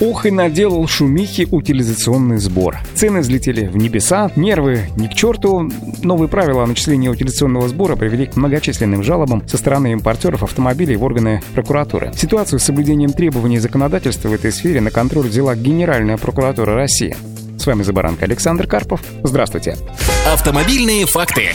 Ох и наделал шумихи утилизационный сбор. Цены взлетели в небеса, нервы ни к черту. Новые правила о начислении утилизационного сбора привели к многочисленным жалобам со стороны импортеров автомобилей в органы прокуратуры. Ситуацию с соблюдением требований законодательства в этой сфере на контроль взяла Генеральная прокуратура России. С вами Забаранка Александр Карпов. Здравствуйте. Автомобильные факты.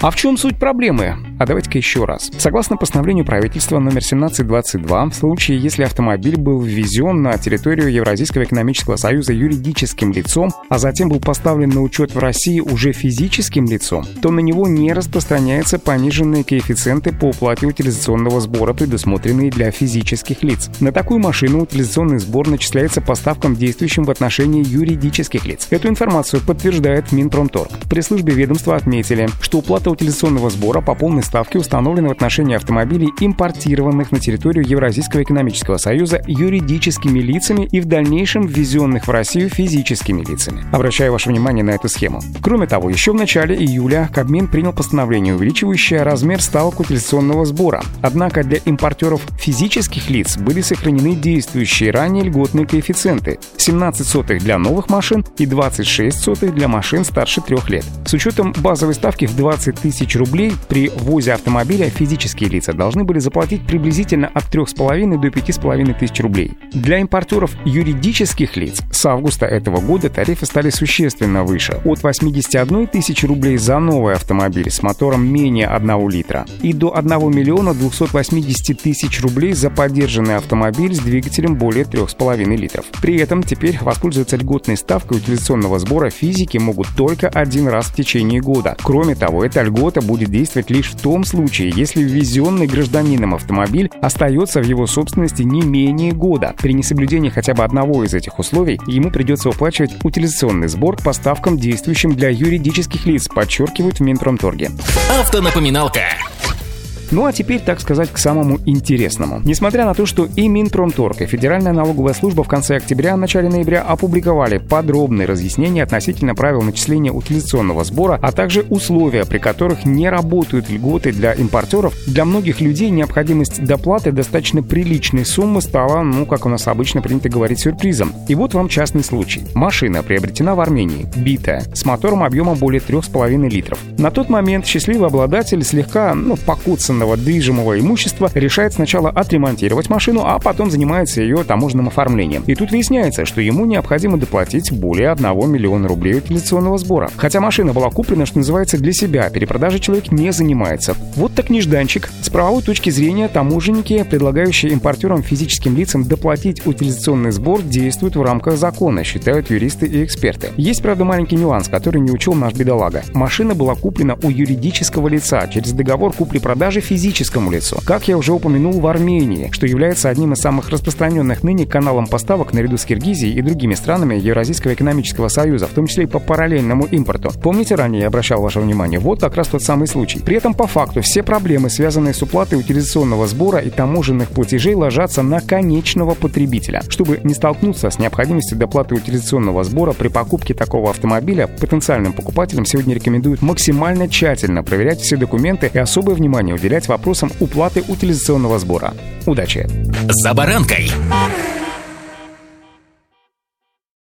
А в чем суть проблемы? А давайте-ка еще раз. Согласно постановлению правительства номер 1722, в случае, если автомобиль был ввезен на территорию Евразийского экономического союза юридическим лицом, а затем был поставлен на учет в России уже физическим лицом, то на него не распространяются пониженные коэффициенты по уплате утилизационного сбора, предусмотренные для физических лиц. На такую машину утилизационный сбор начисляется по ставкам, действующим в отношении юридических лиц. Эту информацию подтверждает Минпромторг. При службе ведомства отметили, что уплата утилизационного сбора по полной ставки установлены в отношении автомобилей, импортированных на территорию Евразийского экономического союза юридическими лицами и в дальнейшем ввезенных в Россию физическими лицами. Обращаю ваше внимание на эту схему. Кроме того, еще в начале июля Кабмин принял постановление, увеличивающее размер ставок утилизационного сбора. Однако для импортеров физических лиц были сохранены действующие ранее льготные коэффициенты 17 сотых для новых машин и 26 сотых для машин старше трех лет. С учетом базовой ставки в 20 тысяч рублей при 8 перевозе автомобиля физические лица должны были заплатить приблизительно от 3,5 до 5,5 тысяч рублей. Для импортеров юридических лиц с августа этого года тарифы стали существенно выше – от 81 тысячи рублей за новый автомобиль с мотором менее 1 литра и до 1 миллиона 280 тысяч рублей за поддержанный автомобиль с двигателем более 3,5 литров. При этом теперь воспользоваться льготной ставкой утилизационного сбора физики могут только один раз в течение года. Кроме того, эта льгота будет действовать лишь в том том случае, если ввезенный гражданином автомобиль остается в его собственности не менее года. При несоблюдении хотя бы одного из этих условий ему придется уплачивать утилизационный сбор по ставкам, действующим для юридических лиц, подчеркивают в Минпромторге. Автонапоминалка. Ну а теперь, так сказать, к самому интересному. Несмотря на то, что и Минпромторг, и Федеральная налоговая служба в конце октября, начале ноября опубликовали подробные разъяснения относительно правил начисления утилизационного сбора, а также условия, при которых не работают льготы для импортеров, для многих людей необходимость доплаты достаточно приличной суммы стала, ну, как у нас обычно принято говорить, сюрпризом. И вот вам частный случай. Машина приобретена в Армении, битая, с мотором объемом более 3,5 литров. На тот момент счастливый обладатель слегка, ну, покуцан таможенного движимого имущества решает сначала отремонтировать машину, а потом занимается ее таможенным оформлением. И тут выясняется, что ему необходимо доплатить более 1 миллиона рублей утилизационного сбора. Хотя машина была куплена, что называется, для себя, перепродажей человек не занимается. Вот так нежданчик. С правовой точки зрения таможенники, предлагающие импортерам физическим лицам доплатить утилизационный сбор, действуют в рамках закона, считают юристы и эксперты. Есть, правда, маленький нюанс, который не учел наш бедолага. Машина была куплена у юридического лица через договор купли-продажи физическому лицу. Как я уже упомянул в Армении, что является одним из самых распространенных ныне каналом поставок наряду с Киргизией и другими странами Евразийского экономического союза, в том числе и по параллельному импорту. Помните, ранее я обращал ваше внимание, вот как раз тот самый случай. При этом по факту все проблемы, связанные с уплатой утилизационного сбора и таможенных платежей, ложатся на конечного потребителя. Чтобы не столкнуться с необходимостью доплаты утилизационного сбора при покупке такого автомобиля, потенциальным покупателям сегодня рекомендуют максимально тщательно проверять все документы и особое внимание уделять уделять вопросам уплаты утилизационного сбора. Удачи! За баранкой!